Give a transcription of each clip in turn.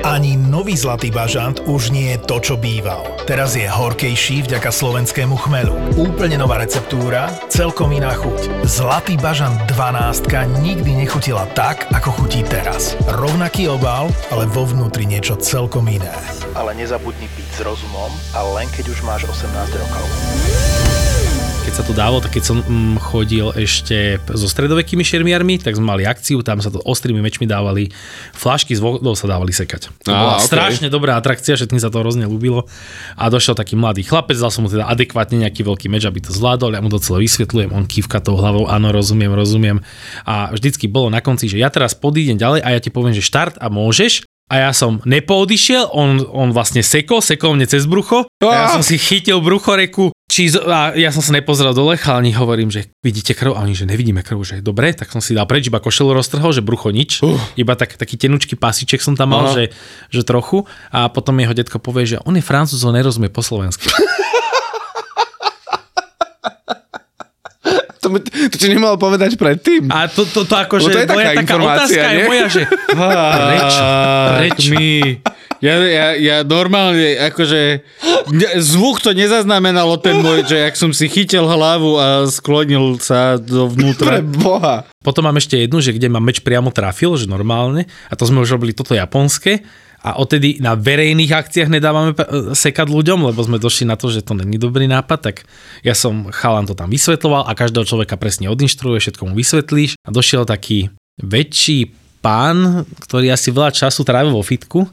Ani nový Zlatý bažant už nie je to, čo býval. Teraz je horkejší vďaka slovenskému chmelu. Úplne nová receptúra, celkom iná chuť. Zlatý bažant 12 nikdy nechutila tak, ako chutí teraz. Rovnaký obal, ale vo vnútri niečo celkom iné. Ale nezabudni piť s rozumom a len keď už máš 18 rokov keď sa to dávalo, tak keď som mm, chodil ešte so stredovekými šermiarmi, tak sme mali akciu, tam sa to ostrými mečmi dávali, flašky z vodou sa dávali sekať. To bola okay. strašne dobrá atrakcia, všetkým sa to hrozne ľúbilo. A došiel taký mladý chlapec, dal som mu teda adekvátne nejaký veľký meč, aby to zvládol, ja mu to celé vysvetľujem, on kývka tou hlavou, áno, rozumiem, rozumiem. A vždycky bolo na konci, že ja teraz podídem ďalej a ja ti poviem, že štart a môžeš a ja som nepoodišiel, on, on vlastne sekol, sekol mne cez brucho. A ja som si chytil bruchoreku, či, a ja som sa nepozrel dole, chalani hovorím, že vidíte krv, a oni, že nevidíme krv, že dobre, tak som si dal preč, iba košelu roztrhol, že brucho nič, uh. iba tak, taký tenučký pasiček som tam mal, že, že trochu. A potom jeho detko povie, že on je francúz, on nerozumie po slovensky. To, to ti nemal povedať predtým. A to, to, to akože, to je moja taká taká informácia, otázka je nie? moja, že reč, reč. mi. Ja, ja, ja normálne, akože zvuk to nezaznamenalo ten môj, že ak som si chytil hlavu a sklonil sa dovnútra. Pre boha. Potom mám ešte jednu, že kde ma meč priamo trafil, že normálne, a to sme už robili toto japonské, a odtedy na verejných akciách nedávame sekať ľuďom, lebo sme došli na to, že to není dobrý nápad, tak ja som chalan to tam vysvetloval a každého človeka presne odinštruuje, všetko mu vysvetlíš. A došiel taký väčší pán, ktorý asi veľa času trávil vo fitku,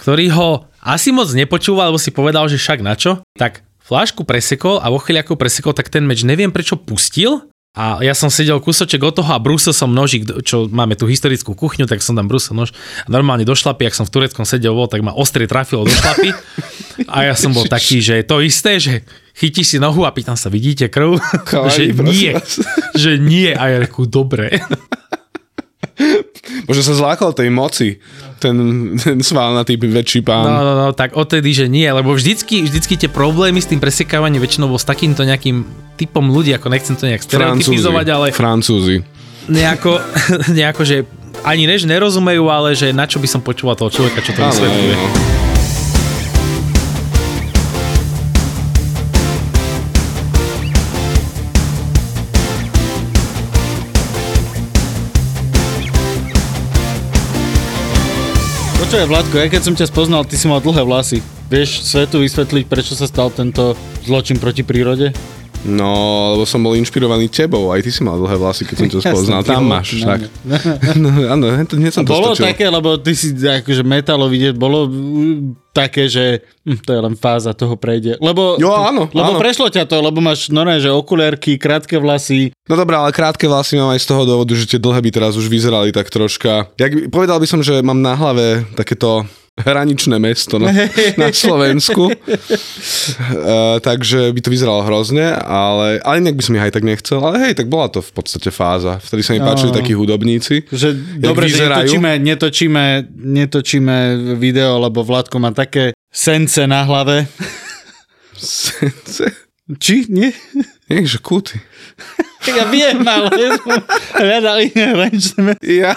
ktorý ho asi moc nepočúval, lebo si povedal, že však na čo, tak flášku presekol a vo ako presekol, tak ten meč neviem prečo pustil a ja som sedel kúsoček od toho a brúsil som nožík, čo máme tu historickú kuchňu, tak som tam brúsil nož a normálne do šlapy, ak som v Tureckom sedel bol, tak ma ostrie trafilo do šlapy a ja som bol taký, že to isté, že chytíš si nohu a pýtam sa, vidíte krv? Chalani, že nie, vás. že nie a ja reku, dobre. Možno sa zlákal tej moci. Ten, ten svalnatý väčší pán. No, no, no, tak odtedy, že nie, lebo vždycky, vždycky tie problémy s tým presekávaním väčšinou bol s takýmto nejakým typom ľudí, ako nechcem to nejak stereotypizovať, ale Francúzi. nejako, nejako, že ani než nerozumejú, ale že na čo by som počúval toho človeka, čo to vysvetľuje. Áno. Počúvaj, Vládko, ja keď som ťa spoznal, ty si mal dlhé vlasy. Vieš svetu vysvetliť, prečo sa stal tento zločin proti prírode? No, lebo som bol inšpirovaný tebou, aj ty si mal dlhé vlasy, keď som ťa spoznal. ty Tam máš, no, však. No, áno, to nie som to Bolo stočil. také, lebo ty si akože metalo vidieť, bolo mm, také, že hm, to je len fáza, toho prejde. Lebo, Jo, áno, lebo áno. prešlo ťa to, lebo máš normálne, že okuliarky, krátke vlasy. No dobré, ale krátke vlasy mám aj z toho dôvodu, že tie dlhé by teraz už vyzerali tak troška. Jak, povedal by som, že mám na hlave takéto hraničné mesto na, na Slovensku. Uh, takže by to vyzeralo hrozne, ale, ale inak by som ich aj tak nechcel. Ale hej, tak bola to v podstate fáza. Vtedy sa mi páčili Áno. takí hudobníci. Že, dobre, že netočíme, netočíme, netočíme video, lebo Vládko má také sence na hlave. Či? Nie? Nie, že kuty. Ja viem, ale hľadal iné hraničné mesto. Ja,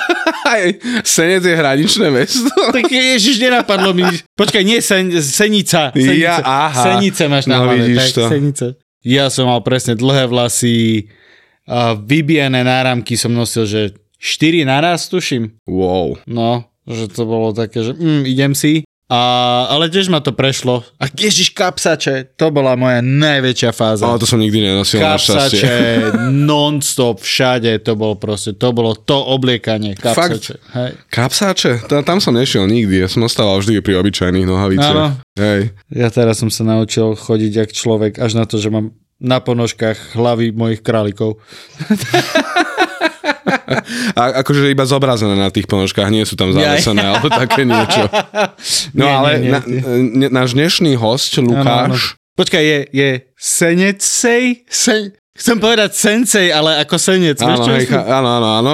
aj, Senec je hraničné mesto. Tak ježiš, nenapadlo mi. Počkaj, nie, sen, Senica. Senica. Ja, aha. Senice máš na No, hlave. vidíš tak, to. Senice. Ja som mal presne dlhé vlasy, a vybijené náramky som nosil, že 4 naraz, tuším. Wow. No, že to bolo také, že mm, idem si. A, ale tiež ma to prešlo. A ježiš, kapsače, to bola moja najväčšia fáza. Ale to som nikdy nenosil. Kapsače, non-stop, všade, to bolo proste, to bolo to obliekanie, kapsače. Hej. Kapsáče? Ta- Tam som nešiel nikdy, ja som ostával vždy pri obyčajných nohaviciach. Áno. Hej. Ja teraz som sa naučil chodiť jak človek, až na to, že mám na ponožkách hlavy mojich králikov. A akože iba zobrazené na tých ponožkách, nie sú tam zavesené, alebo také niečo. No Nie, ale nie, nie. Na, ne, náš dnešný host, Lukáš, Počkaj, je, je senecej? Sen, chcem povedať sensej, ale ako senec. áno, hej, áno, áno, áno,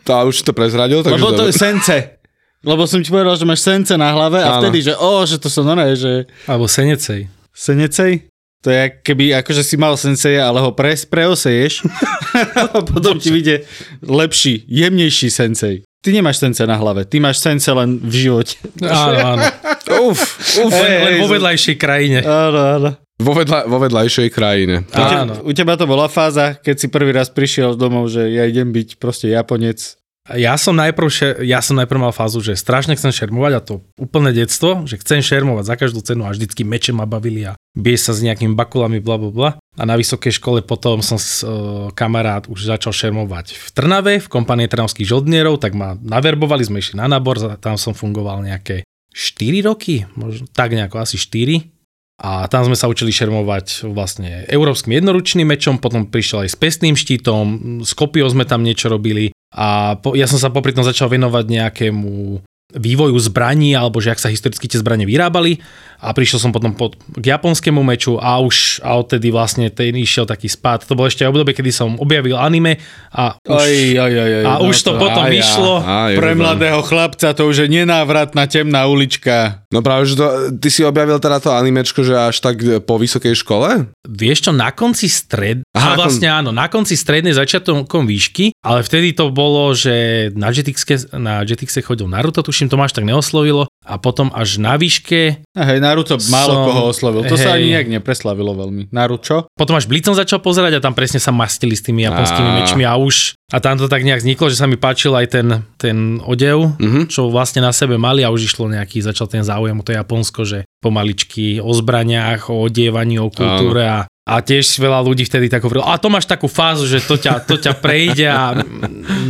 to už to prezradil, takže Lebo to je sence. Lebo som ti povedal, že máš sence na hlave a Áno. vtedy, že o, že to som normálne, že Alebo senecej. Senecej? To je keby akože si mal senseja, ale ho pre, preoseješ a potom ti vyjde lepší, jemnejší sensej. Ty nemáš sence na hlave, ty máš sence len v živote. Áno, áno. Uf, uf. Len, len vo vedľajšej krajine. Áno, áno. Vo, vedľa, vo vedľajšej krajine. Áno. u teba to bola fáza, keď si prvý raz prišiel domov, že ja idem byť proste Japonec. Ja som, najprv, šer, ja som najprv mal fázu, že strašne chcem šermovať a to úplné detstvo, že chcem šermovať za každú cenu a vždycky meče ma bavili a bije sa s nejakými bakulami, bla bla bla. A na vysokej škole potom som s, uh, kamarát už začal šermovať v Trnave, v kompanii trnavských žoldnierov, tak ma naverbovali, sme išli na nábor, tam som fungoval nejaké 4 roky, možno tak nejako asi 4. A tam sme sa učili šermovať vlastne európskym jednoručným mečom, potom prišiel aj s pestným štítom, s kopiou sme tam niečo robili a po, ja som sa popri tom začal venovať nejakému vývoju zbraní, alebo že ak sa historicky tie zbranie vyrábali a prišiel som potom pod, k japonskému meču a už a odtedy vlastne ten išiel taký spád. To bolo ešte aj obdobie, kedy som objavil anime a už, Aj, aj, aj, aj, a no už to potom Aj, vyšlo. Aj, Pre aj, mladého chlapca to už je nenávratná temná ulička. No práve, že to, ty si objavil teda to animečko, že až tak po vysokej škole? Vieš čo, na konci stred... Aha, vlastne áno, na konci strednej začiatkom výšky, ale vtedy to bolo, že na Jetixe, na Jetixe chodil Naruto, tuším, to máš tak neoslovilo. A potom až na výške, A hej, Naruto málo Som- koho oslovil. To sa ani hej. nejak nepreslavilo veľmi. Naruto? potom až Blitzom začal pozerať a tam presne sa mastili s tými japonskými Á. mečmi a už... A tam to tak nejak vzniklo, že sa mi páčil aj ten, ten odev, Mhm. čo vlastne na sebe mali a už išlo nejaký, začal ten záujem o to Japonsko, že pomaličky o zbraniach, o odievaní, o kultúre a a tiež veľa ľudí vtedy tak hovorilo, a to máš takú fázu, že to ťa, to ťa prejde a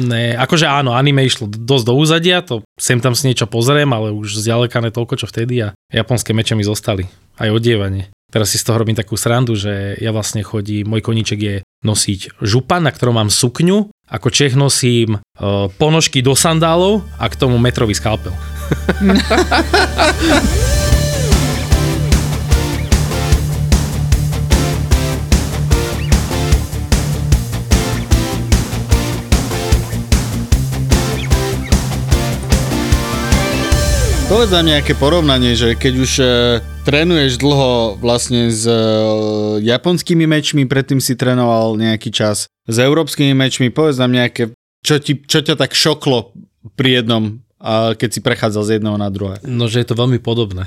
ne, akože áno, anime išlo dosť do úzadia, to sem tam si niečo pozriem, ale už zďaleka ne toľko, čo vtedy a japonské meče mi zostali, aj odievanie. Teraz si z toho robím takú srandu, že ja vlastne chodí, môj koníček je nosiť župan, na ktorom mám sukňu, ako Čech nosím uh, ponožky do sandálov a k tomu metrový skalpel. Povedz nám nejaké porovnanie, že keď už e, trénuješ dlho vlastne s e, japonskými mečmi, predtým si trénoval nejaký čas s európskymi mečmi, povedz nám nejaké, čo, ti, čo ťa tak šoklo pri jednom, a keď si prechádzal z jedného na druhé. No, že je to veľmi podobné.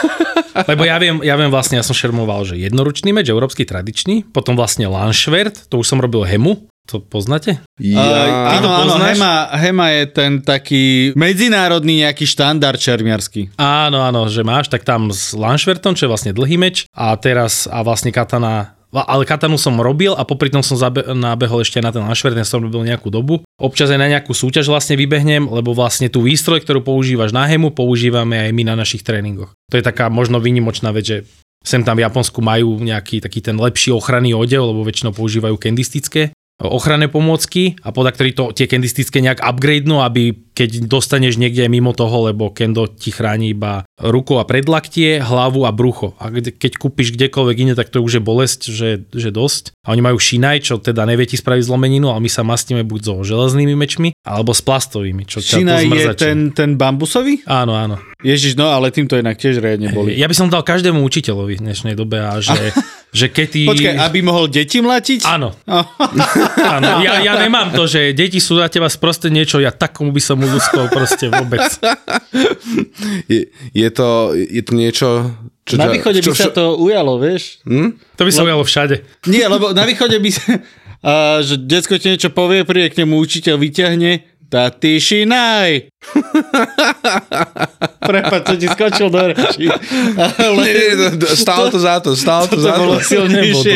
Lebo ja viem, ja viem vlastne, ja som šermoval, že jednoručný meč, európsky tradičný, potom vlastne Lanschwert, to už som robil hemu, to poznáte? Ja, to áno, áno? Hema, Hema je ten taký medzinárodný nejaký štandard čermiarsky. Áno, áno, že máš, tak tam s Lanschwertom, čo je vlastne dlhý meč a teraz a vlastne katana ale katanu som robil a popri tom som zabe- nabehol ešte na ten ten som robil nejakú dobu. Občas aj na nejakú súťaž vlastne vybehnem, lebo vlastne tú výstroj, ktorú používaš na hemu, používame aj my na našich tréningoch. To je taká možno výnimočná vec, že sem tam v Japonsku majú nejaký taký ten lepší ochranný odev, lebo väčšinou používajú kendistické ochranné pomôcky a podľa ktorý to tie kendistické nejak upgradenú, aby keď dostaneš niekde mimo toho, lebo kendo ti chráni iba ruku a predlaktie, hlavu a brucho. A keď kúpiš kdekoľvek ine, tak to už je bolesť, že, že dosť. A oni majú Shinai, čo teda nevie ti spraviť zlomeninu, ale my sa mastíme buď so železnými mečmi, alebo s plastovými, čo ťa Čína je ten, ten bambusový? Áno, áno. Ježiš, no ale týmto inak tiež riadne boli. Ja by som dal každému učiteľovi v dnešnej dobe a že, že keď ty... Počkaj, aby mohol deti mlatiť? Áno. Áno. Ja, ja nemám to, že deti sú za teba sprosté niečo, ja takomu by som mu luskol proste vôbec. Je, je, to, je to niečo... Čo, Na východe by čo, sa to ujalo, vieš? Hm? To by sa ujalo všade. Nie, lebo na východe by sa... A, že decko ti niečo povie, príde k nemu učiteľ, vyťahne tá ty šinaj. Prepač, to ti skočil do reči. Ale... Nie, nie, to- to- Stálo to za to, stálo to To za to. bolo Nebol silnejšie.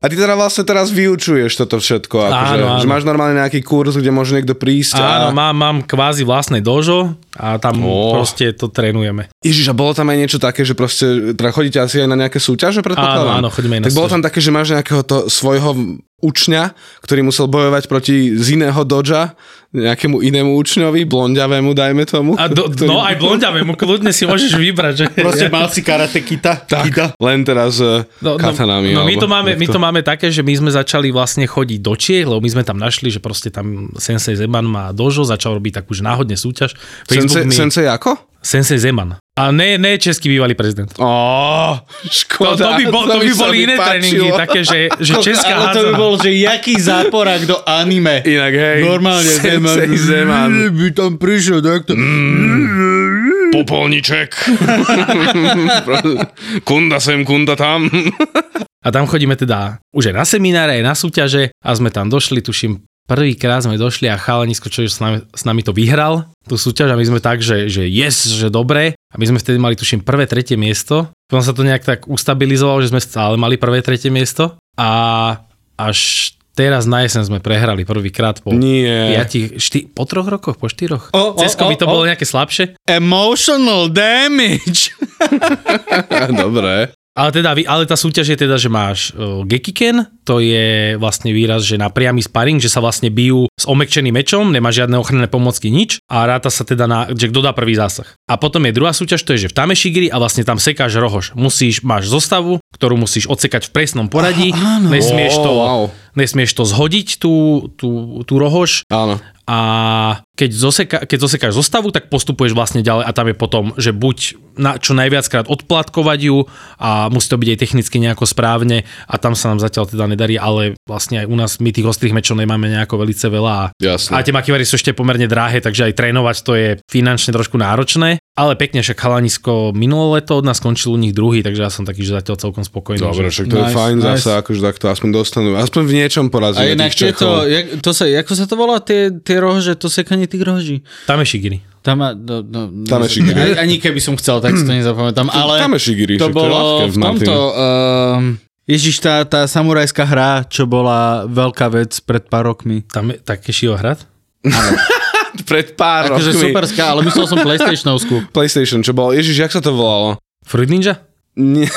A ty teda vlastne teraz vyučuješ toto všetko, akože, Áno, áno. že máš normálne nejaký kurz, kde môže niekto prísť Áno, a... mám, mám kvázi vlastné dožo a tam Ó. proste to trénujeme. Ježiš, a bolo tam aj niečo také, že proste, teda chodíte asi aj na nejaké súťaže, predpokladám? Áno, áno, chodíme aj na Tak bolo tam také, že máš nejakého to svojho učňa, ktorý musel bojovať proti z iného doža, nejakému inému učňovi, blondiavému, dajme tomu. A do, ktorý- no aj blondiavému, kľudne si môžeš vybrať, že... Proste mal si karate kita. Tak, len teraz uh, No, no, katanami. no my, alebo to máme, my to máme také, že my sme začali vlastne chodiť do Čiech, lebo my sme tam našli, že proste tam Sensei Zeman má dožo, začal robiť takú že náhodne súťaž. Facebook Sensei, mi, sensei ako? Sensei Zeman. A ne, ne český bývalý prezident. To, škoda. to, by, bol, to by sa boli iné páčilo. tréningy, také, že, že česká Ale to by bol, že jaký záporák do anime. Inak, hej. Normálne. Sensei Zeman. By tam prišiel takto. Popolníček. kunda sem, kunda tam. A tam chodíme teda už aj na semináre, aj na súťaže a sme tam došli, tuším, prvýkrát sme došli a chalanisko, čo s nami, s nami to vyhral, tú súťaž a my sme tak, že, že yes, že dobre. A my sme vtedy mali, tuším, prvé, tretie miesto. Potom sa to nejak tak ustabilizovalo, že sme stále mali prvé, tretie miesto. A až teraz na jesen sme prehrali prvýkrát po Nie. piatich, šty, po troch rokoch, po štyroch. O, o, Cesko by to o, o. bolo nejaké slabšie. Emotional damage. Dobre. Ale, teda, ale tá súťaž je teda, že máš uh, gekiken, to je vlastne výraz, že na priamy sparring, že sa vlastne bijú s omekčeným mečom, nemá žiadne ochranné pomocky, nič a ráta sa teda na, že kto dá prvý zásah. A potom je druhá súťaž, to je, že v tamešigiri a vlastne tam sekáš rohož. Musíš, máš zostavu, ktorú musíš odsekať v presnom poradí, áno. nesmieš, to, wow. nesmieš to zhodiť, tú, tú, tú rohož Áno. a keď, zoseka, keď zosekáš zostavu, tak postupuješ vlastne ďalej a tam je potom, že buď na, čo najviackrát odplátkovať ju a musí to byť aj technicky nejako správne a tam sa nám zatiaľ teda nedarí, ale vlastne aj u nás my tých ostrých mečov nemáme nejako velice veľa a, Jasné. a tie makivary sú ešte pomerne drahé, takže aj trénovať to je finančne trošku náročné, ale pekne však chalanisko minulé leto od nás skončil u nich druhý, takže ja som taký, že zatiaľ celkom spokojný. Dobre, však to je Nice, fajn nice. zase, akože takto aspoň dostanú. Aspoň v niečom porazíme tých Čechov. jak, to sa, ako sa to volá, tie, tie rohože, to sekanie tých rohoží? Tam je šigiri. Tam, ma- no, no, Tam je šigiri. Ani, ani keby som chcel, tak si to nezapamätám. Ale Tam je šigiri, to bolo v tomto... Uh, Ježiš, tá, tá samurajská hra, čo bola veľká vec pred pár rokmi. Tam je taký Šiohrad? Pred pár Akože rokmi. superská, ale myslel som PlayStationovskú. PlayStation, čo bolo? Ježiš, jak sa to volalo? Fruit Ninja? Nie.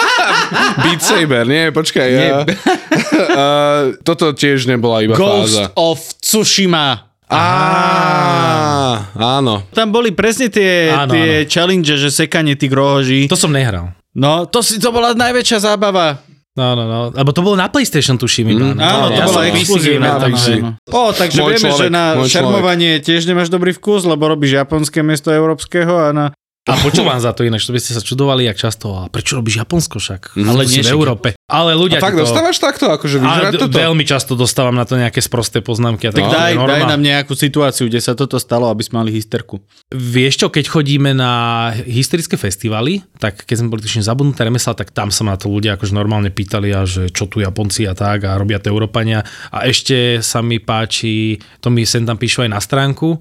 Beat Saber, nie, počkaj. Nie. Ja, uh, toto tiež nebola iba Ghost fáza. of Tsushima. Á, áno. Tam boli presne tie, Áno, tie challenge, že sekanie tých rohoží. To som nehral. No, to, si, to bola najväčšia zábava. No, no, no. Lebo to bolo na PlayStation, tuším no. Áno, to ja exkluzívna. gamer, takže... O, takže Môj vieme, človek, že na môj človek. šermovanie tiež nemáš dobrý vkus, lebo robíš japonské miesto európskeho a na... A počúvam za to ináč, to by ste sa čudovali, jak často. A prečo robíš Japonsko však? Ale Tu si nie, v Európe. Ale A ľudia fakt ti to... dostávaš takto, akože vyžerať d- toto? veľmi často dostávam na to nejaké sprosté poznámky. A Tak to daj, daj nám nejakú situáciu, kde sa toto stalo, aby sme mali hysterku. Vieš čo, keď chodíme na historické festivaly, tak keď sme boli tuším zabudnuté remesla, tak tam sa ma to ľudia akože normálne pýtali, a že čo tu Japonci a tak a robia to Európania. A ešte sa mi páči, to mi sem tam píšu aj na stránku,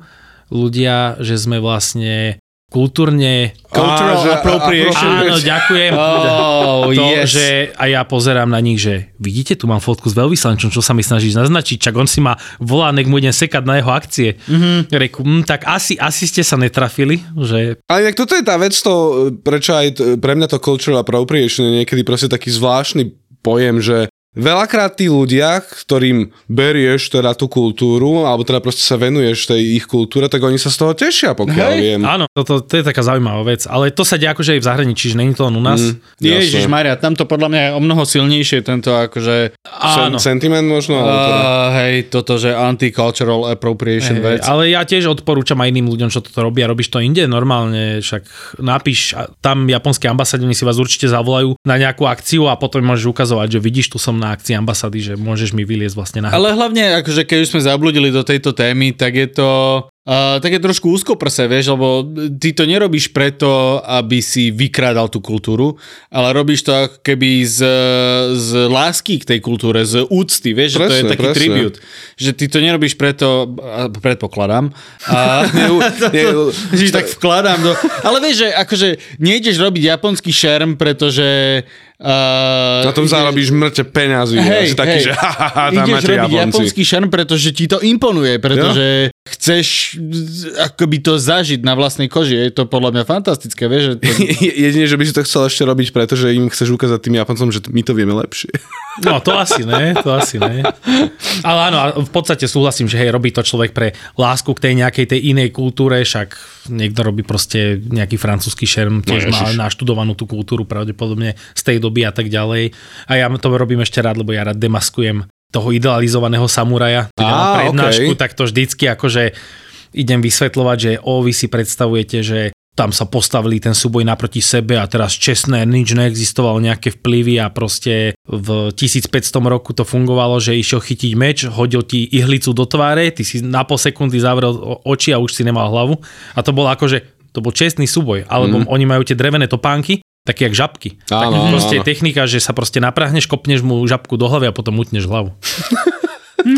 ľudia, že sme vlastne kultúrne Cultural že appropriation. Áno, ďakujem. Oh, to, yes. že a ja pozerám na nich, že vidíte, tu mám fotku s veľvyslančom, čo sa mi snažíš naznačiť, čak on si ma volá, nech mu idem sekať na jeho akcie. Mm-hmm. Reku, hm, tak asi, asi ste sa netrafili, že Ale inak toto je tá vec, to, prečo aj t- pre mňa to cultural appropriation je niekedy proste taký zvláštny pojem, že veľakrát tí ľudia, ktorým berieš teda tú kultúru, alebo teda proste sa venuješ tej ich kultúre, tak oni sa z toho tešia, pokiaľ Hej. viem. áno, toto, to je taká zaujímavá vec, ale to sa deje akože aj v zahraničí, že není to len u nás. Mm, Ježiš. Maria, tam to podľa mňa je o mnoho silnejšie, tento akože... Áno. Sen- Sentiment možno? teda- Uh, hej, toto, že anti-cultural appropriation Hej, vec. ale ja tiež odporúčam aj iným ľuďom, čo toto robia. Robíš to inde normálne, však napíš, tam japonské ambasády oni si vás určite zavolajú na nejakú akciu a potom môžeš ukazovať, že vidíš, tu som na akcii ambasády, že môžeš mi vyliezť vlastne na Ale hlavne, akože keď už sme zabludili do tejto témy, tak je to uh, také trošku úzkoprse, vieš, lebo ty to nerobíš preto, aby si vykrádal tú kultúru, ale robíš to ako keby z, z lásky k tej kultúre, z úcty, vieš, že to je Presne, taký presne. tribut. Že ty to nerobíš preto, a predpokladám, a, nie, že tak vkladám do... Ale vieš, že akože nejdeš robiť japonský šerm, pretože... Uh, na tom zarobíš mŕte peňazí. Hej, Hej, taký, hej. že ha, ha, ha, tam Ideš máte robiť japonský šarm, pretože ti to imponuje, pretože chceš akoby to zažiť na vlastnej koži. Je to podľa mňa fantastické, vieš? Že to... Jedine, že by si to chcel ešte robiť, pretože im chceš ukázať tým Japoncom, že my to vieme lepšie. No to asi ne, to asi ne. Ale áno, v podstate súhlasím, že hej, robí to človek pre lásku k tej nejakej tej inej kultúre, však niekto robí proste nejaký francúzsky šerm, tiež No, má naštudovanú tú kultúru pravdepodobne z tej doby a tak ďalej. A ja to robím ešte rád, lebo ja rád demaskujem toho idealizovaného samuraja. Keď mám prednášku, okej. tak to vždycky akože idem vysvetľovať, že o, vy si predstavujete, že tam sa postavili ten súboj naproti sebe a teraz čestné, nič neexistovalo, nejaké vplyvy a proste v 1500 roku to fungovalo, že išiel chytiť meč, hodil ti ihlicu do tváre, ty si na pol sekundy zavrel oči a už si nemal hlavu a to bolo akože, to bol čestný súboj, alebo mm. oni majú tie drevené topánky, také jak žabky. Áno, tak proste áno. technika, že sa proste naprahneš, kopneš mu žabku do hlavy a potom utneš hlavu.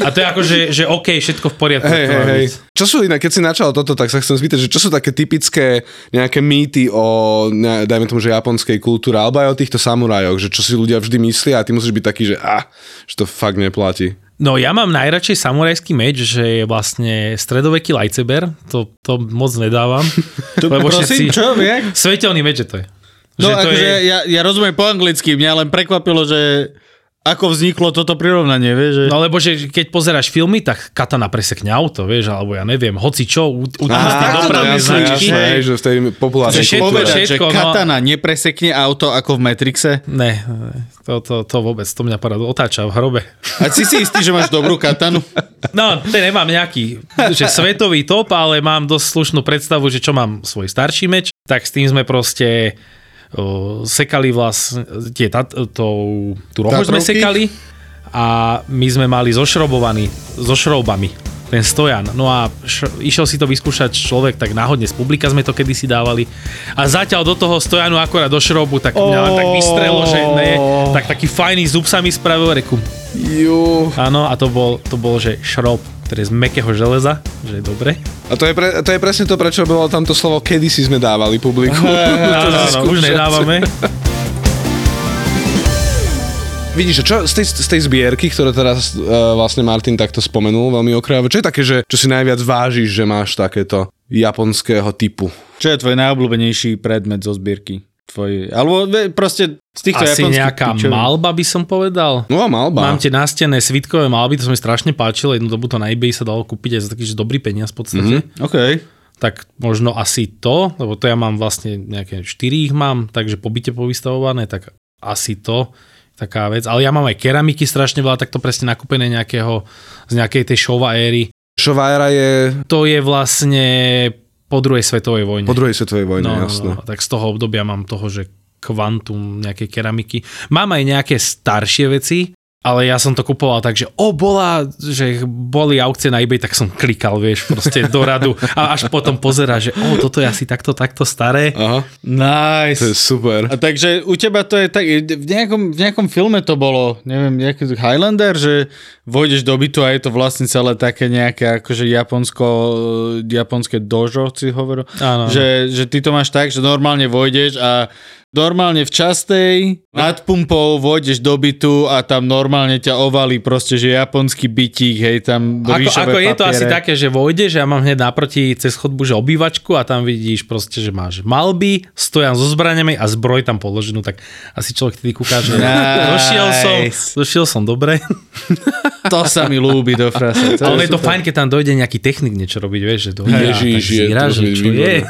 A to je ako, že, že OK, všetko v poriadku. Hey, hey, hey. Čo sú iné, keď si načal toto, tak sa chcem spýtať, že čo sú také typické nejaké mýty o, ne, dajme tomu, že japonskej kultúre, alebo aj o týchto samurajoch, že čo si ľudia vždy myslia a ty musíš byť taký, že ah, že to fakt neplatí. No ja mám najradšej samurajský meč, že je vlastne stredoveký lightsaber, to, to moc nedávam. To, lebo prosím, všetci... čo, Svetelný meč to je. No akože je... ja, ja rozumiem po anglicky, mňa len prekvapilo, že ako vzniklo toto prirovnanie, vieš? Že... No lebo, že keď pozeráš filmy, tak katana presekne auto, vieš, alebo ja neviem, hoci čo, u, u Aha, dopravné značky. Jasné, že v tej populárnej že povedať, že no. katana nepresekne auto ako v Matrixe? Ne, to, to, to vôbec, to mňa poradu otáča v hrobe. A si si istý, že máš dobrú katanu? No, to nemám nejaký, že svetový top, ale mám dosť slušnú predstavu, že čo mám svoj starší meč, tak s tým sme proste sekali vlastne, tie, tá, to, tú rohu sme sekali a my sme mali zošrobovaný, so šroubami ten stojan. No a š- išiel si to vyskúšať človek, tak náhodne z publika sme to kedysi dávali. A zatiaľ do toho stojanu akorát do šrobu, tak oh. mňa tak vystrelo, že ne, tak taký fajný zub sa mi spravil, reku. Ju. Áno, a to bol, to bol, že šrob ktoré je z mekého železa, že je dobre. A to je, pre, to je presne to, prečo bolo tamto slovo kedysi sme dávali publiku. Áno, áno, už nedávame. Vidíš, čo z tej, z tej zbierky, ktoré teraz uh, vlastne Martin takto spomenul veľmi okrajovo, čo je také, že čo si najviac vážiš, že máš takéto japonského typu? Čo je tvoj najobľúbenejší predmet zo zbierky? tvoj, alebo proste z týchto Asi nejaká pičoví. malba by som povedal. No malba. Mám tie nástené svitkové malby, to sa mi strašne páčilo, jednu dobu to na eBay sa dalo kúpiť aj za taký že dobrý peniaz v podstate. Mm-hmm. Okay. Tak možno asi to, lebo to ja mám vlastne nejaké 4 ich mám, takže po byte povystavované, tak asi to taká vec. Ale ja mám aj keramiky strašne veľa, tak to presne nakúpené nejakého, z nejakej tej šova éry. Šova éra je... To je vlastne po druhej svetovej vojne. Po druhej svetovej vojne, no, jasno. No, tak z toho obdobia mám toho, že kvantum nejakej keramiky. Mám aj nejaké staršie veci, ale ja som to kupoval tak, že o, bola, že boli aukcie na eBay, tak som klikal, vieš, proste do radu a až potom pozera, že o, toto je asi takto, takto staré. Aha. Nice. To je super. A takže u teba to je tak, v nejakom, v nejakom filme to bolo, neviem, nejaký Highlander, že vojdeš do bytu a je to vlastne celé také nejaké akože japonsko, japonské dojo, si hovoril. Áno. Že, že ty to máš tak, že normálne vojdeš a normálne v častej, nad pumpou vôjdeš do bytu a tam normálne ťa ovalí proste, že japonský bytík, hej, tam Ako, ako je to asi také, že vojdeš, ja mám hneď naproti cez chodbu, že obývačku a tam vidíš proste, že máš malby, stojan so zbraniami a zbroj tam položenú, tak asi človek tedy kúka, že nice. došiel som, došiel som dobre. To sa mi ľúbi do frasa. Ale je to fajn, keď tam dojde nejaký technik niečo robiť, vieš, že dojde Ježiš, je, zíra, že čo je.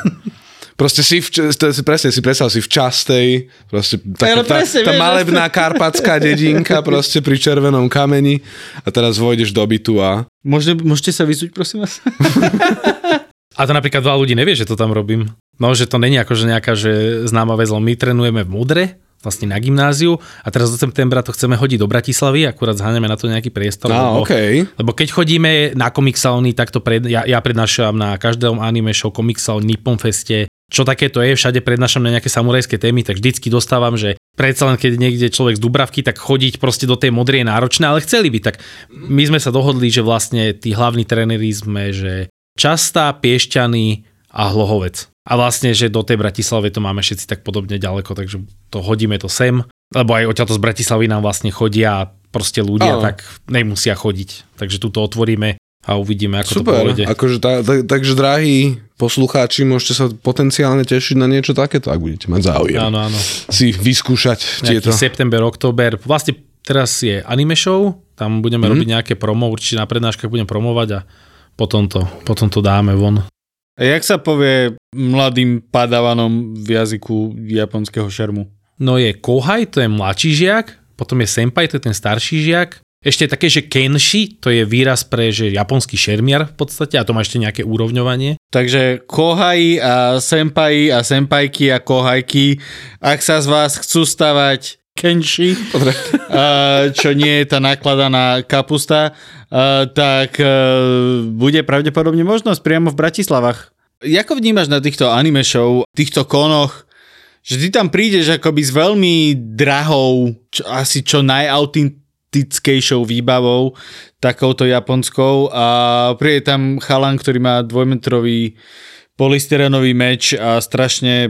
Proste si, v, si presne si predstav si v častej, proste tak, ja, tá, presne, tá malebná karpatská dedinka proste pri červenom kameni a teraz vojdeš do bytu a... Môžete, môžete sa vysuť, prosím vás? a to napríklad veľa ľudí nevie, že to tam robím. No, že to není ako že nejaká že známa vec, my trénujeme v Mudre, vlastne na gymnáziu a teraz do septembra to chceme hodiť do Bratislavy, akurát zháňame na to nejaký priestor. Ah, lebo, okay. lebo keď chodíme na Comic tak to pred, ja, ja prednášam na každom anime show Comic Nippon Feste, čo také to je, všade prednášam na nejaké samurajské témy, tak vždycky dostávam, že predsa len keď niekde človek z Dubravky, tak chodiť proste do tej modrej je náročné, ale chceli by. Tak my sme sa dohodli, že vlastne tí hlavní tréneri sme, že Častá, Piešťany a Hlohovec. A vlastne, že do tej Bratislavy to máme všetci tak podobne ďaleko, takže to hodíme to sem, lebo aj odtiaľto z Bratislavy nám vlastne chodia proste ľudia, oh. tak nemusia chodiť. Takže tu to otvoríme a uvidíme, ako Super. to pôjde. Akože tá, tak, takže drahí poslucháči, môžete sa potenciálne tešiť na niečo takéto, ak budete mať záujem. Áno, áno. Si vyskúšať Nejaký tieto. september, október. Vlastne teraz je anime show, tam budeme mm. robiť nejaké promo, určite na prednáškach budem promovať a potom to, potom to dáme von. A jak sa povie mladým padavanom v jazyku japonského šermu? No je kohaj, to je mladší žiak, potom je senpai, to je ten starší žiak, Ešte také, že kenshi, to je výraz pre že japonský šermiar v podstate a to má ešte nejaké úrovňovanie. Takže kohai a senpai a senpajky a kohajky, ak sa z vás chcú stavať kenshi, čo nie je tá nakladaná kapusta, tak e, bude pravdepodobne možnosť priamo v Bratislavách. Ako vnímaš na týchto anime show, týchto konoch, že ty tam prídeš akoby s veľmi drahou, čo, asi čo najautentickejšou výbavou, takouto japonskou a príde tam chalan, ktorý má dvojmetrový polystyrenový meč a strašne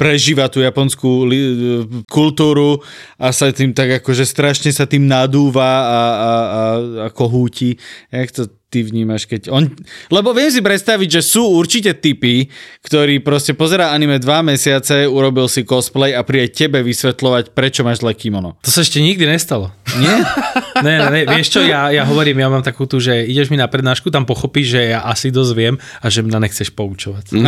prežíva tú japonskú li- kultúru a sa tým tak akože strašne sa tým nadúva a, a, a, a kohúti. Jak to ty vnímaš, keď on... Lebo viem si predstaviť, že sú určite typy, ktorí proste pozera anime dva mesiace, urobil si cosplay a príde tebe vysvetľovať, prečo máš zlé kimono. To sa ešte nikdy nestalo. Nie? ne, ne, ne, vieš čo, ja, ja hovorím, ja mám takú tu, že ideš mi na prednášku, tam pochopíš, že ja asi dosť viem a že mňa nechceš poučovať. Mm.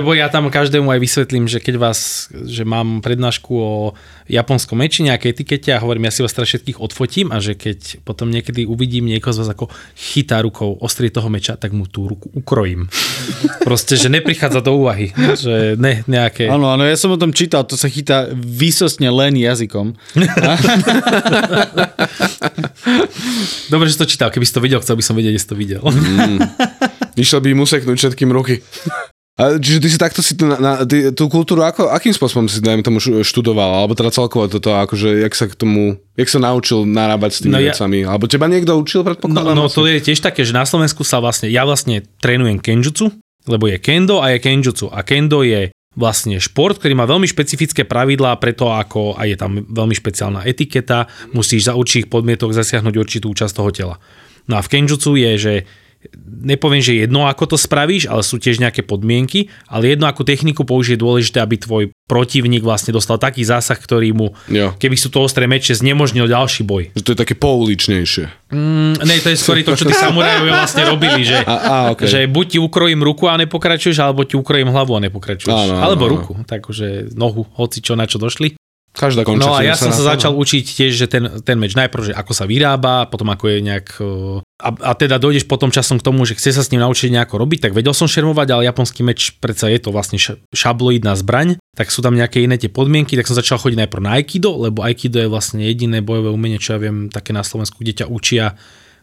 Lebo ja tam každému aj vysvetlím, že keď vás, že mám prednášku o japonskom meči, nejakej etikete a hovorím, ja si vás teraz všetkých odfotím a že keď potom niekedy uvidím niekoho z vás ako chytá rukou ostrie toho meča, tak mu tú ruku ukrojím. Proste, že neprichádza do úvahy. Že ne, nejaké... Áno, áno, ja som o tom čítal, to sa chytá výsostne len jazykom. Dobre, že to čítal, keby si to videl, chcel by som vedieť, kde si to videl. Mm. Išiel by mu seknúť všetkým ruky. A, čiže ty si takto si tú, na, ty, tú kultúru, ako, akým spôsobom si, dajme tomu, študoval? Alebo teda celkovo toto, akože, jak sa k tomu, jak sa naučil narábať s tými no vecami? Ja, Alebo teba niekto učil, predpokladám? No, no to je tiež také, že na Slovensku sa vlastne, ja vlastne trénujem kenjutsu, lebo je kendo a je kenjutsu. A kendo je vlastne šport, ktorý má veľmi špecifické pravidlá preto, ako a je tam veľmi špeciálna etiketa, musíš za určitých podmietok zasiahnuť určitú časť toho tela. No a v kenjutsu je, že nepoviem, že jedno ako to spravíš, ale sú tiež nejaké podmienky, ale jedno ako techniku použije dôležité, aby tvoj protivník vlastne dostal taký zásah, ktorý mu, jo. keby sú to ostré meče, znemožnil ďalší boj. Že to je také pouličnejšie. Mm, ne, to je skôr to, čo tí samurajovia vlastne robili, že, a, a, okay. že buď ti ukrojím ruku a nepokračuješ, alebo ti ukrojím hlavu a nepokračuješ. Áno, alebo áno. ruku, takže nohu, hoci čo na čo došli. Každá No a ja som sa začal učiť tiež, že ten, ten meč najprv, že ako sa vyrába, potom ako je nejak... A, a teda dojdeš potom časom k tomu, že chce sa s ním naučiť nejako robiť, tak vedel som šermovať, ale japonský meč predsa je to vlastne šabloidná zbraň, tak sú tam nejaké iné tie podmienky, tak som začal chodiť najprv na Aikido, lebo Aikido je vlastne jediné bojové umenie, čo ja viem také na Slovensku, kde ťa učia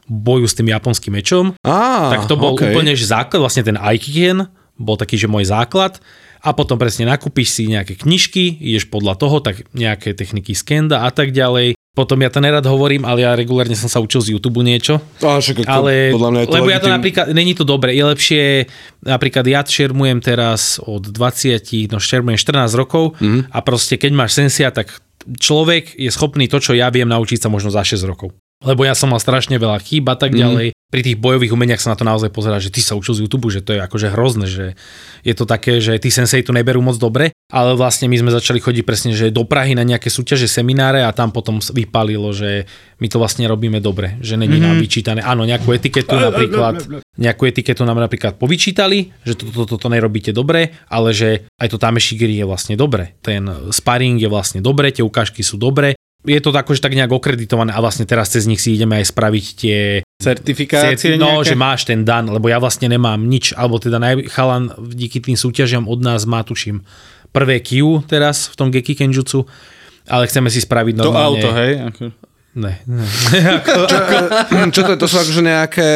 boju s tým japonským mečom. Á, tak to bol okay. úplne že základ, vlastne ten Aikigen bol taký, že môj základ a potom presne nakúpiš si nejaké knižky, ideš podľa toho, tak nejaké techniky skenda a tak ďalej. Potom ja to nerad hovorím, ale ja regulárne som sa učil z YouTube niečo. A, však, ale, podľa mňa je to lebo ja to napríklad, není to dobre, je lepšie, napríklad ja šermujem teraz od 20, no šermujem 14 rokov mm-hmm. a proste keď máš sensia, tak človek je schopný to, čo ja viem, naučiť sa možno za 6 rokov lebo ja som mal strašne veľa chýb a tak mhm. ďalej. Mm. Pri tých bojových umeniach sa na to naozaj pozerá, že ty sa učil z YouTube, že to je akože hrozné, že je to také, že tí sensei to neberú moc dobre, ale vlastne my sme začali chodiť presne, že do Prahy na nejaké súťaže, semináre a tam potom vypalilo, že my to vlastne robíme dobre, že není mm. nám vyčítané. Áno, nejakú etiketu napríklad, nejakú etiketu nám napríklad povyčítali, že toto, toto, toto nerobíte dobre, ale že aj to tamešigiri je vlastne dobre. Ten sparring je vlastne dobre, tie ukážky sú dobre, je to akože tak nejak okreditované a vlastne teraz cez nich si ideme aj spraviť tie certifikácie No, nejaké? že máš ten dan, lebo ja vlastne nemám nič, alebo teda chalan díky tým súťažiam od nás má tuším prvé Q teraz v tom Geki Kenjutsu, ale chceme si spraviť normálne... To auto, hej? Ako... Ne, ne. čo, čo to je? To sú akože nejaké,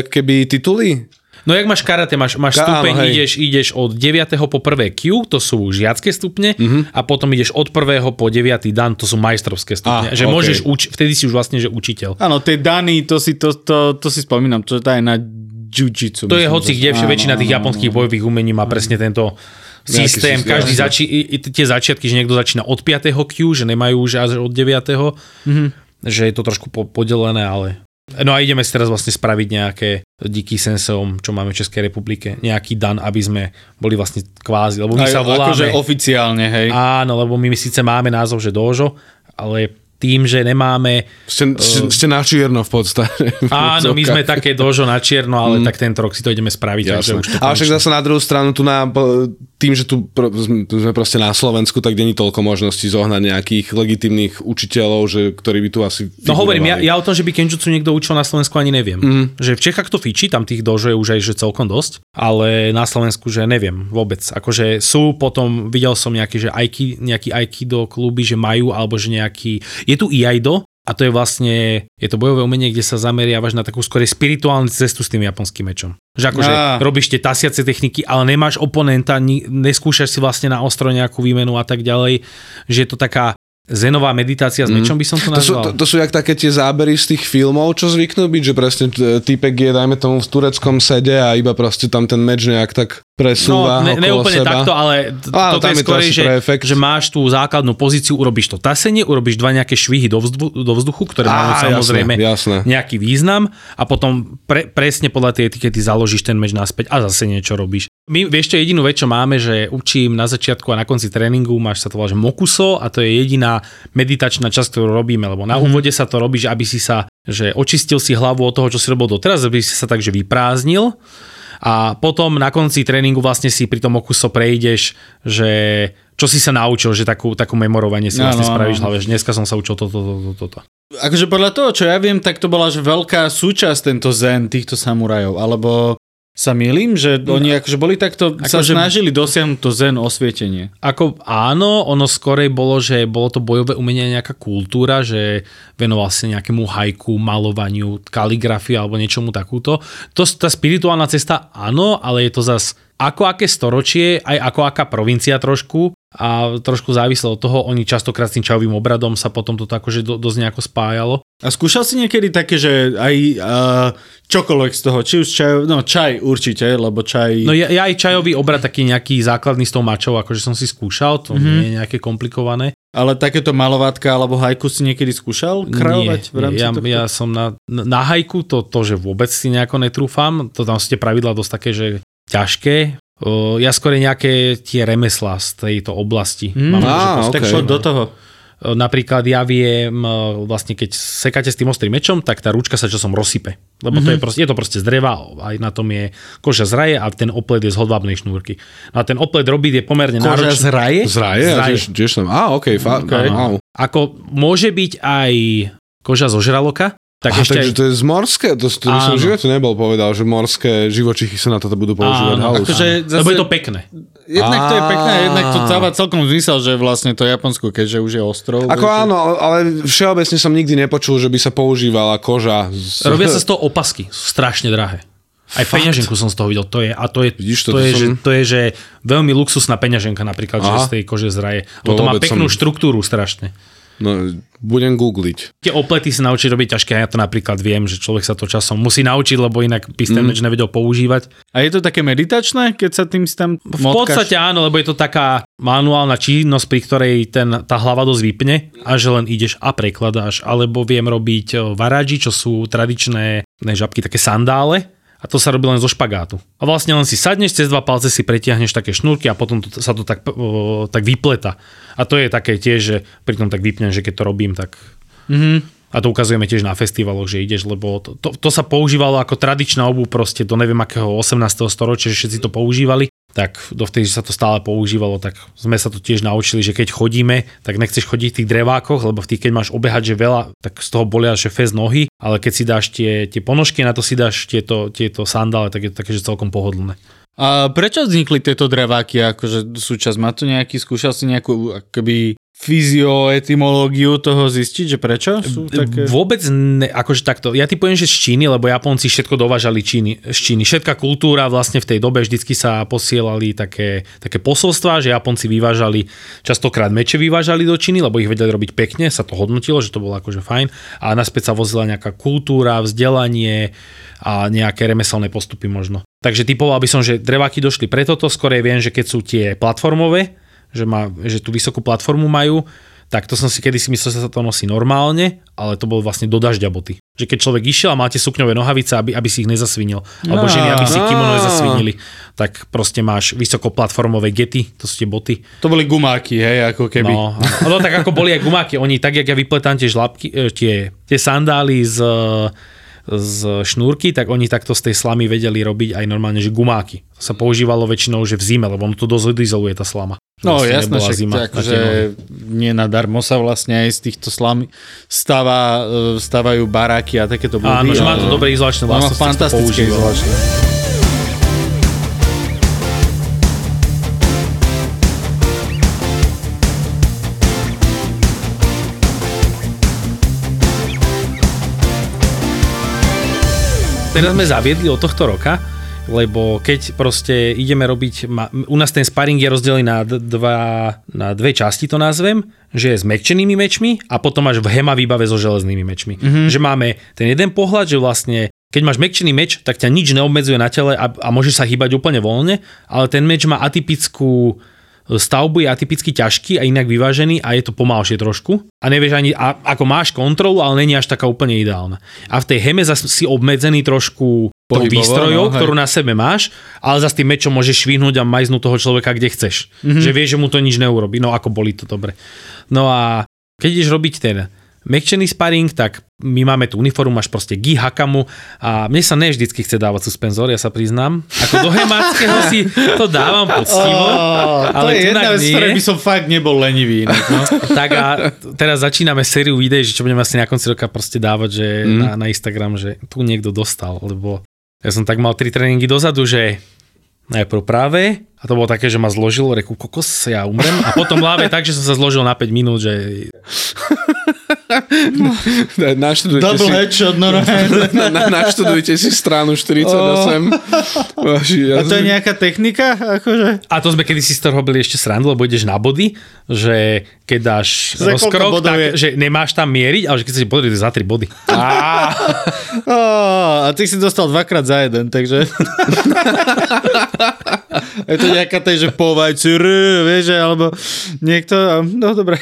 jak keby tituly? No jak máš karate, máš, máš stupeň, Áno, ideš, ideš od 9. po 1. Q, to sú žiacké stupne, uh-huh. a potom ideš od 1. po 9. dan, to sú majstrovské stupne. Ah, že okay. môžeš uč- vtedy si už vlastne, že učiteľ. Áno, tie dany, to si, to, to, to si spomínam, to je na jiu-jitsu. To je hoci kde, áno, väčšina tých japonských bojových umení má presne tento systém, každý zači- tie začiatky, že niekto začína od 5. Q, že nemajú už až od 9. Mm-hmm. Že je to trošku podelené, ale No a ideme si teraz vlastne spraviť nejaké díky sensom, čo máme v Českej republike, nejaký dan, aby sme boli vlastne kvázi, lebo my Aj, sa voláme... Akože oficiálne, hej. Áno, lebo my síce máme názov, že dožo, ale tým, že nemáme... Ste, uh, ste na čierno v podstate. Áno, my sme také dožo na čierno, ale mm. tak tento rok si to ideme spraviť. Takže už to ale však zase na druhú stranu, tu na, tým, že tu, tu sme proste na Slovensku, tak není toľko možností zohnať nejakých legitimných učiteľov, že, ktorí by tu asi No hovorím, ja, ja o tom, že by Kenjutsu niekto učil na Slovensku ani neviem. Mm. Že v Čechách to fičí, tam tých dožo je už aj že celkom dosť, ale na Slovensku, že neviem vôbec. Akože sú potom, videl som nejaký, že Aiki, nejaký Aikido kluby, že majú, alebo že nejaký... Je tu Iaido, a to je vlastne, je to bojové umenie, kde sa zameriavaš na takú skôr spirituálnu cestu s tým japonským mečom. Že akože ja. robíš tie tasiace techniky, ale nemáš oponenta, neskúšaš si vlastne na ostro nejakú výmenu a tak ďalej. Že je to taká Zenová meditácia s mm. mečom by som to nazval. To sú, to, to sú jak také tie zábery z tých filmov, čo zvyknú byť, že presne typek je, dajme tomu, v tureckom sede a iba proste tam ten meč nejak tak presúva no, ne, ne úplne seba. takto, ale t- Á, toto je skôr, že, že máš tú základnú pozíciu, urobíš to tasenie, urobíš dva nejaké švihy do, vzdu, do vzduchu, ktoré Á, majú samozrejme jasné, jasné. nejaký význam a potom pre, presne podľa tej etikety založíš ten meč naspäť a zase niečo robíš. My čo, jedinú vec, čo máme, že učím na začiatku a na konci tréningu, máš sa to volá, že mokuso a to je jediná meditačná časť, ktorú robíme, lebo na mm-hmm. úvode sa to robí, že aby si sa, že očistil si hlavu od toho, čo si robil doteraz, aby si sa takže vyprázdnil a potom na konci tréningu vlastne si pri tom okuso prejdeš, že čo si sa naučil, že takú, takú memorovanie si vlastne no, spravíš hlave, že dneska som sa učil toto, toto, toto. Akože podľa toho, čo ja viem, tak to bola že veľká súčasť tento zen týchto samurajov, alebo sa milím, že no, oni akože boli takto, ako sa že, snažili dosiahnuť to zen osvietenie. Ako áno, ono skorej bolo, že bolo to bojové umenie nejaká kultúra, že venoval sa nejakému hajku, malovaniu, kaligrafii alebo niečomu takúto. To, tá spirituálna cesta áno, ale je to zas ako aké storočie, aj ako aká provincia trošku a trošku závislo od toho, oni častokrát s tým čajovým obradom sa potom to akože do, dosť nejako spájalo. A skúšal si niekedy také, že aj uh, čokoľvek z toho, či už čaj, no čaj určite, lebo čaj... No ja, ja aj čajový obrad taký nejaký základný s tou mačou, akože som si skúšal, to mm-hmm. nie je nejaké komplikované. Ale takéto malovátka alebo hajku si niekedy skúšal krajovať v rámci ja, ja som na, na hajku to, to, že vôbec si nejako netrúfam, to tam sú tie pravidla dosť také, že ťažké. Ja skôr nejaké tie remeslá z tejto oblasti. Mm, Mám, á, okay. Tak do toho. Napríklad ja viem, vlastne keď sekáte s tým ostrým mečom, tak tá ručka sa časom rozsype. Lebo mm-hmm. to je, mhm. proste, je to proste z dreva, aj na tom je koža z raje a ten opled je z hodvábnej šnúrky. No a ten opled robiť je pomerne koža náročný. z raje? Z raje? Z raje. Tiež, som, á, okay, fa- okay. Wow. Ako môže byť aj koža zo žraloka, tak Aha, ešte takže aj... to je z morské, to, to by som v živote nebol povedal, že morské živočichy sa na toto budú používať. Áno, akože zase... Lebo je to pekné. Jednak to je pekné jednak to dáva celkom zmysel, že vlastne to Japonsko, keďže už je ostrov. Ako vieš, áno, ale všeobecne som nikdy nepočul, že by sa používala koža. Z... Robia sa z toho opasky, sú strašne drahé. Aj Fakt? peňaženku som z toho videl, to je, a to je, Vidíš, to, to, je, som... že, to je, že veľmi luxusná peňaženka napríklad, Aha. že z tej kože zraje. To, to má peknú som... štruktúru strašne. No, budem googliť. Tie oplety sa naučiť robiť ťažké, ja to napríklad viem, že človek sa to časom musí naučiť, lebo inak by ten mm. nevedel používať. A je to také meditačné, keď sa tým tam V podstate áno, lebo je to taká manuálna činnosť, pri ktorej ten, tá hlava dosť vypne a že len ideš a prekladáš. Alebo viem robiť varadži, čo sú tradičné ne, žabky, také sandále, a to sa robí len zo špagátu. A vlastne len si sadneš, cez dva palce si pretiahneš také šnúrky a potom to, sa to tak, o, tak vypleta. A to je také tiež, že pri tom tak vypnem, že keď to robím, tak... Mm-hmm. A to ukazujeme tiež na festivaloch, že ideš, lebo to, to, to sa používalo ako tradičná obu proste do neviem akého 18. storočia, že všetci to používali tak dovtedy, že sa to stále používalo, tak sme sa to tiež naučili, že keď chodíme, tak nechceš chodiť v tých drevákoch, lebo v tých, keď máš obehať, že veľa, tak z toho bolia, že fez nohy, ale keď si dáš tie, tie ponožky, na to si dáš tieto, tieto sandále, tak je to také, že celkom pohodlné. A prečo vznikli tieto dreváky, akože súčasť? Má to nejaký, skúšal si nejakú akoby fyzioetymológiu toho zistiť, že prečo sú také... Vôbec, ne, akože takto, ja ti poviem, že z Číny, lebo Japonci všetko dovážali Číny, z Číny. Všetká kultúra vlastne v tej dobe vždycky sa posielali také, také posolstva, že Japonci vyvážali, častokrát meče vyvážali do Číny, lebo ich vedeli robiť pekne, sa to hodnotilo, že to bolo akože fajn a naspäť sa vozila nejaká kultúra, vzdelanie a nejaké remeselné postupy možno. Takže typoval by som, že dreváky došli preto, skorej viem, že keď sú tie platformové, že, má, že tú vysokú platformu majú, tak to som si kedy si myslel, že sa to nosí normálne, ale to bol vlastne do dažďa boty. že keď človek išiel a máte sukňové nohavice, aby, aby si ich nezasvinil, alebo ženy, aby si kimono nezasvinili, tak proste máš vysokoplatformové gety, to sú tie boty. To boli gumáky, hej, ako keby. No, no tak ako boli aj gumáky, oni tak, jak ja vypletám tie žlabky, e, tie, tie sandály z z šnúrky, tak oni takto z tej slamy vedeli robiť aj normálne, že gumáky. To sa používalo väčšinou, že v zime, lebo on to dosť izoluje tá slama. No vlastne jasné, však zima tak, že sa vlastne aj z týchto slam stáva, e, stávajú baráky a takéto budovy. Áno, že má to dobré izolačné vlastnosti. Má fantastické izolačné. Teraz sme zaviedli od tohto roka, lebo keď proste ideme robiť, u nás ten sparring je rozdelený na, dva, na dve časti, to nazvem, že je s mekčenými mečmi a potom máš v hema výbave so železnými mečmi. Mm-hmm. Že máme ten jeden pohľad, že vlastne keď máš mekčený meč, tak ťa nič neobmedzuje na tele a, a môžeš sa hýbať úplne voľne, ale ten meč má atypickú stavbu je atypicky ťažký a inak vyvážený a je to pomalšie trošku. A nevieš ani, a, ako máš kontrolu, ale není až taká úplne ideálna. A v tej heme zase si obmedzený trošku tou výstrojou, no, ktorú na sebe máš, ale zase tým mečom môžeš švihnúť a majznúť toho človeka, kde chceš. Mm-hmm. Že vieš, že mu to nič neurobi. No ako boli to dobre. No a keď ideš robiť ten mekčený sparring, tak my máme tú uniformu, máš proste gi hakamu a mne sa ne vždycky chce dávať suspenzor, ja sa priznám. Ako do hemáckého si to dávam poctivo. Oh, ale to je jedna vec, ktoré by som fakt nebol lenivý. No. tak a teraz začíname sériu videí, že čo budeme asi na konci roka proste dávať že mm. na, na Instagram, že tu niekto dostal, lebo ja som tak mal tri tréningy dozadu, že najprv práve a to bolo také, že ma zložil, reku kokos, ja umrem a potom láve tak, že som sa zložil na 5 minút, že naštudujte Double si, headshot, no, no. na, na, naštudujte si stranu 48. Oh. A to je nejaká technika? Akože? A to sme kedysi z toho robili ešte srandu, lebo ideš na body, že keď dáš za rozkrok, tak, je? že nemáš tam mieriť, ale že keď sa ti podarí, za 3 body. Á. oh, a ty si dostal dvakrát za jeden, takže... je to nejaká tej, že povajci, vieš, alebo niekto, no dobre.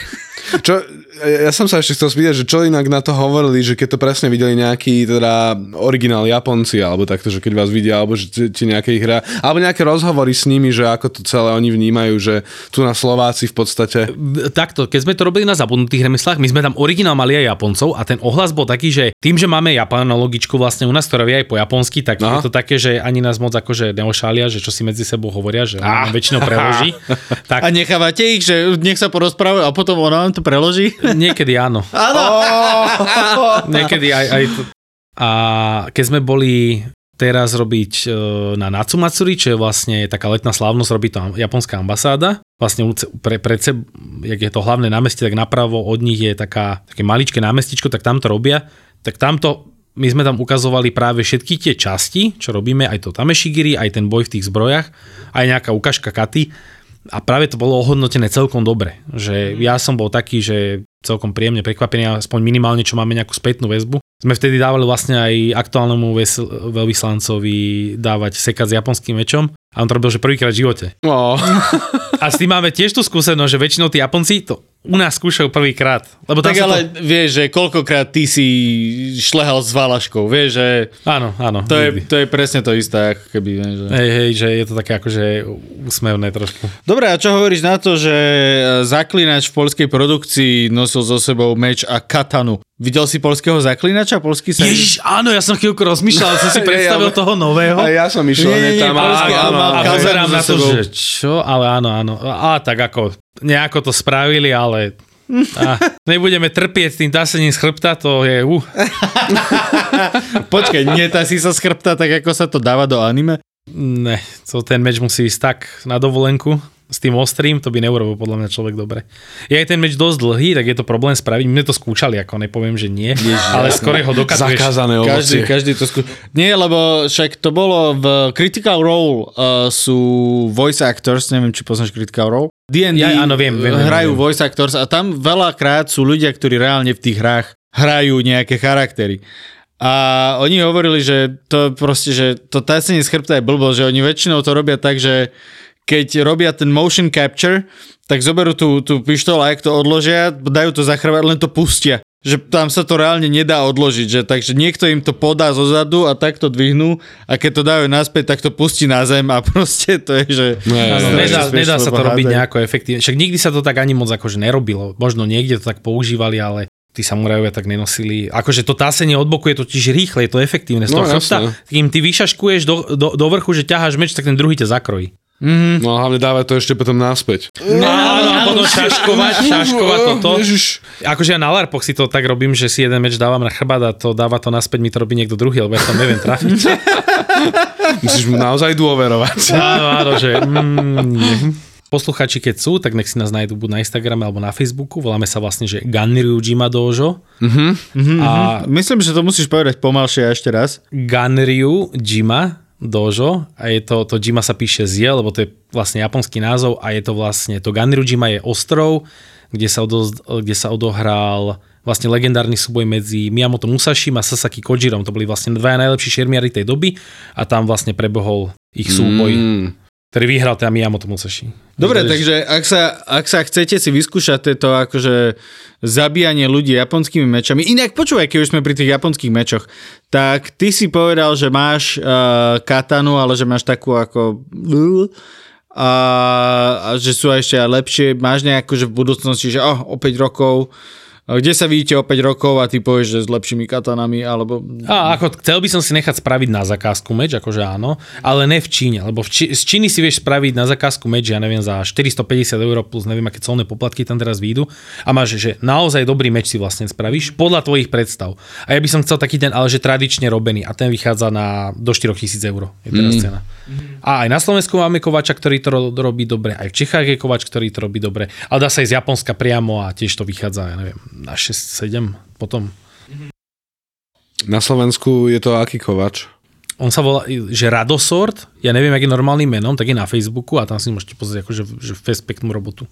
Čo, ja som sa ešte chcel spýtať, že čo inak na to hovorili, že keď to presne videli nejaký teda originál Japonci, alebo takto, že keď vás vidia, alebo že ti nejaké hra, alebo nejaké rozhovory s nimi, že ako to celé oni vnímajú, že tu na Slováci v podstate. Takto, keď sme to robili na zabudnutých remeslách, my sme tam originál mali aj Japoncov a ten ohlas bol taký, že tým, že máme japanologičku vlastne u nás, ktorá vie aj po japonsky, tak Aha. je to také, že ani nás moc akože neošália, že čo si medzi sebou hovoria, že ah. väčšinou preloží. tak... A nechávate ich, že nech sa porozprávajú a potom ona vám to preloží? Niekedy áno. Áno. Oh. Niekedy aj, aj to. A keď sme boli teraz robiť e, na Natsumatsuri, čo je vlastne taká letná slávnosť, robí to japonská ambasáda. Vlastne pre, pred seb, jak je to hlavné námestie, tak napravo od nich je taká, také maličké námestičko, tak tam to robia. Tak tamto my sme tam ukazovali práve všetky tie časti, čo robíme, aj to tamešigiri, aj ten boj v tých zbrojach, aj nejaká ukážka katy a práve to bolo ohodnotené celkom dobre. Že ja som bol taký, že celkom príjemne prekvapený, aspoň minimálne, čo máme nejakú spätnú väzbu. Sme vtedy dávali vlastne aj aktuálnemu veľvyslancovi dávať sekať s japonským mečom a on to robil, že prvýkrát v živote. Oh. A s tým máme tiež tú skúsenosť, že väčšinou tí Japonci to u nás skúšajú prvýkrát. Lebo tak ale to... vieš, že koľkokrát ty si šlehal s valaškou, vieš, že... Áno, áno. To je, to je presne to isté, ako keby, vieš, že... Hej, hej, že je to také akože úsmevné trošku. Dobre, a čo hovoríš na to, že zaklinač v polskej produkcii nosil so sebou meč a katanu? Videl si polského zaklinača? Polský sa... Ježiš, áno, ja som chvíľku rozmýšľal, som si predstavil toho nového. A ja som išiel nie, nie, tam. Polský, áno, áno, a pozerám na to, že čo, ale áno, áno. A tak ako nejako to spravili, ale a nebudeme trpieť tým tasením z chrbta, to je uh. Počkaj, netasí sa z chrbta tak, ako sa to dáva do anime? Ne, to ten meč musí ísť tak na dovolenku s tým ostrým, to by neurobil podľa mňa človek dobre. Je aj ten meč dosť dlhý, tak je to problém spraviť. Mne to skúšali, ako nepoviem, že nie, Ježiš, ale skoro ho dokazuješ. Zakázané Každý, každý to skú... Nie, lebo však to bolo v Critical Role uh, sú voice actors, neviem, či poznáš Critical Role. D&D ja, áno, viem, viem, hrajú viem. voice actors a tam veľakrát sú ľudia, ktorí reálne v tých hrách hrajú nejaké charaktery. A oni hovorili, že to proste, že to tasenie z chrbta je blbo, že oni väčšinou to robia tak, že keď robia ten motion capture, tak zoberú tú, tú pištol a ak to odložia, dajú to za chrbát, len to pustia. Že tam sa to reálne nedá odložiť, že takže niekto im to podá zo zadu a takto dvihnú a keď to dajú naspäť, tak to pustí na zem a proste to je, že... No, nedá, nedá sa to robiť nejako efektívne. Však nikdy sa to tak ani moc akože nerobilo. Možno niekde to tak používali, ale tí samurajovia tak nenosili. Akože to tásenie od boku je totiž rýchle, je to efektívne. Z toho no, chrbta, kým ty vyšaškuješ do, do, do vrchu, že ťaháš meč, tak ten druhý ťa zakrojí. Mm-hmm. No a hlavne dávať to ešte potom naspäť. No, áno, a potom šaškovať, šaškovať toto. Ježiš. Akože ja na larpoch si to tak robím, že si jeden meč dávam na chrbát a to dáva to naspäť, mi to robí niekto druhý, lebo ja to neviem trafiť. Musíš mu naozaj dôverovať. Áno, áno, že... Mm, Posluchači, keď sú, tak nech si nás nájdú buď na Instagrame alebo na Facebooku. Voláme sa vlastne, že Ganryu Jima Dojo. Uh-huh. a myslím, že to musíš povedať pomalšie ešte raz. Ganryu Jima dojo a je to, to Jima sa píše z lebo to je vlastne japonský názov a je to vlastne, to Jima je ostrov, kde sa, odo, kde sa odohral vlastne legendárny súboj medzi Miyamoto Musashim a Sasaki Kojirom. To boli vlastne dva najlepší šermiari tej doby a tam vlastne prebohol ich súboj. Mm ktorý vyhral teda Miyamoto Musashi. Dobre, takže ak sa, ak sa chcete si vyskúšať tieto akože zabíjanie ľudí japonskými mečami, inak počúvaj, keď už sme pri tých japonských mečoch, tak ty si povedal, že máš uh, katanu, ale že máš takú ako a, a že sú ešte lepšie, máš nejako, že v budúcnosti, že oh, o 5 rokov kde sa vidíte o 5 rokov a ty povieš, že s lepšími katanami, alebo... A ako chcel by som si nechať spraviť na zakázku meč, akože áno, ale ne v Číne, lebo v Či- z Číny si vieš spraviť na zakázku meč, ja neviem, za 450 eur plus neviem, aké colné poplatky tam teraz výjdu a máš, že naozaj dobrý meč si vlastne spravíš podľa tvojich predstav. A ja by som chcel taký ten, ale že tradične robený a ten vychádza na do 4000 eur, je teraz mm. cena. A aj na Slovensku máme kovača, ktorý to robí dobre, aj v Čechách je kovač, ktorý to robí dobre, ale dá sa aj z Japonska priamo a tiež to vychádza, ja neviem, na 6-7 potom. Na Slovensku je to aký kovač? On sa volá, že Radosort, ja neviem, aký je normálnym menom, tak je na Facebooku a tam si môžete pozrieť akože, že fespektnú robotu,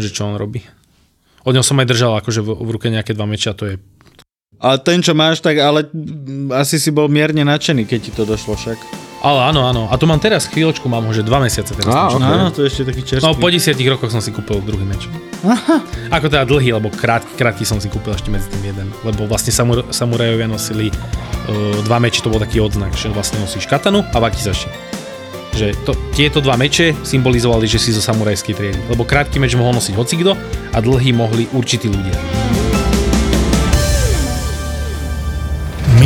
že čo on robí. Od ňom som aj držal akože v, v ruke nejaké dva mečia, to je a ten, čo máš, tak ale asi si bol mierne nadšený, keď ti to došlo však. Ale áno, áno. A tu mám teraz chvíľočku, mám ho, že dva mesiace teraz. Á, okay. Áno, to je ešte taký čerstvý. No po desiatich rokoch som si kúpil druhý meč. Aha. Ako teda dlhý, lebo krátky, krátky som si kúpil ešte medzi tým jeden. Lebo vlastne samur, samurajovia nosili uh, dva meče, to bol taký odznak, že vlastne nosíš katanu a wakizashi. Že to, tieto dva meče symbolizovali, že si zo samurajskej triedy. Lebo krátky meč mohol nosiť hocikto a dlhý mohli určití ľudia.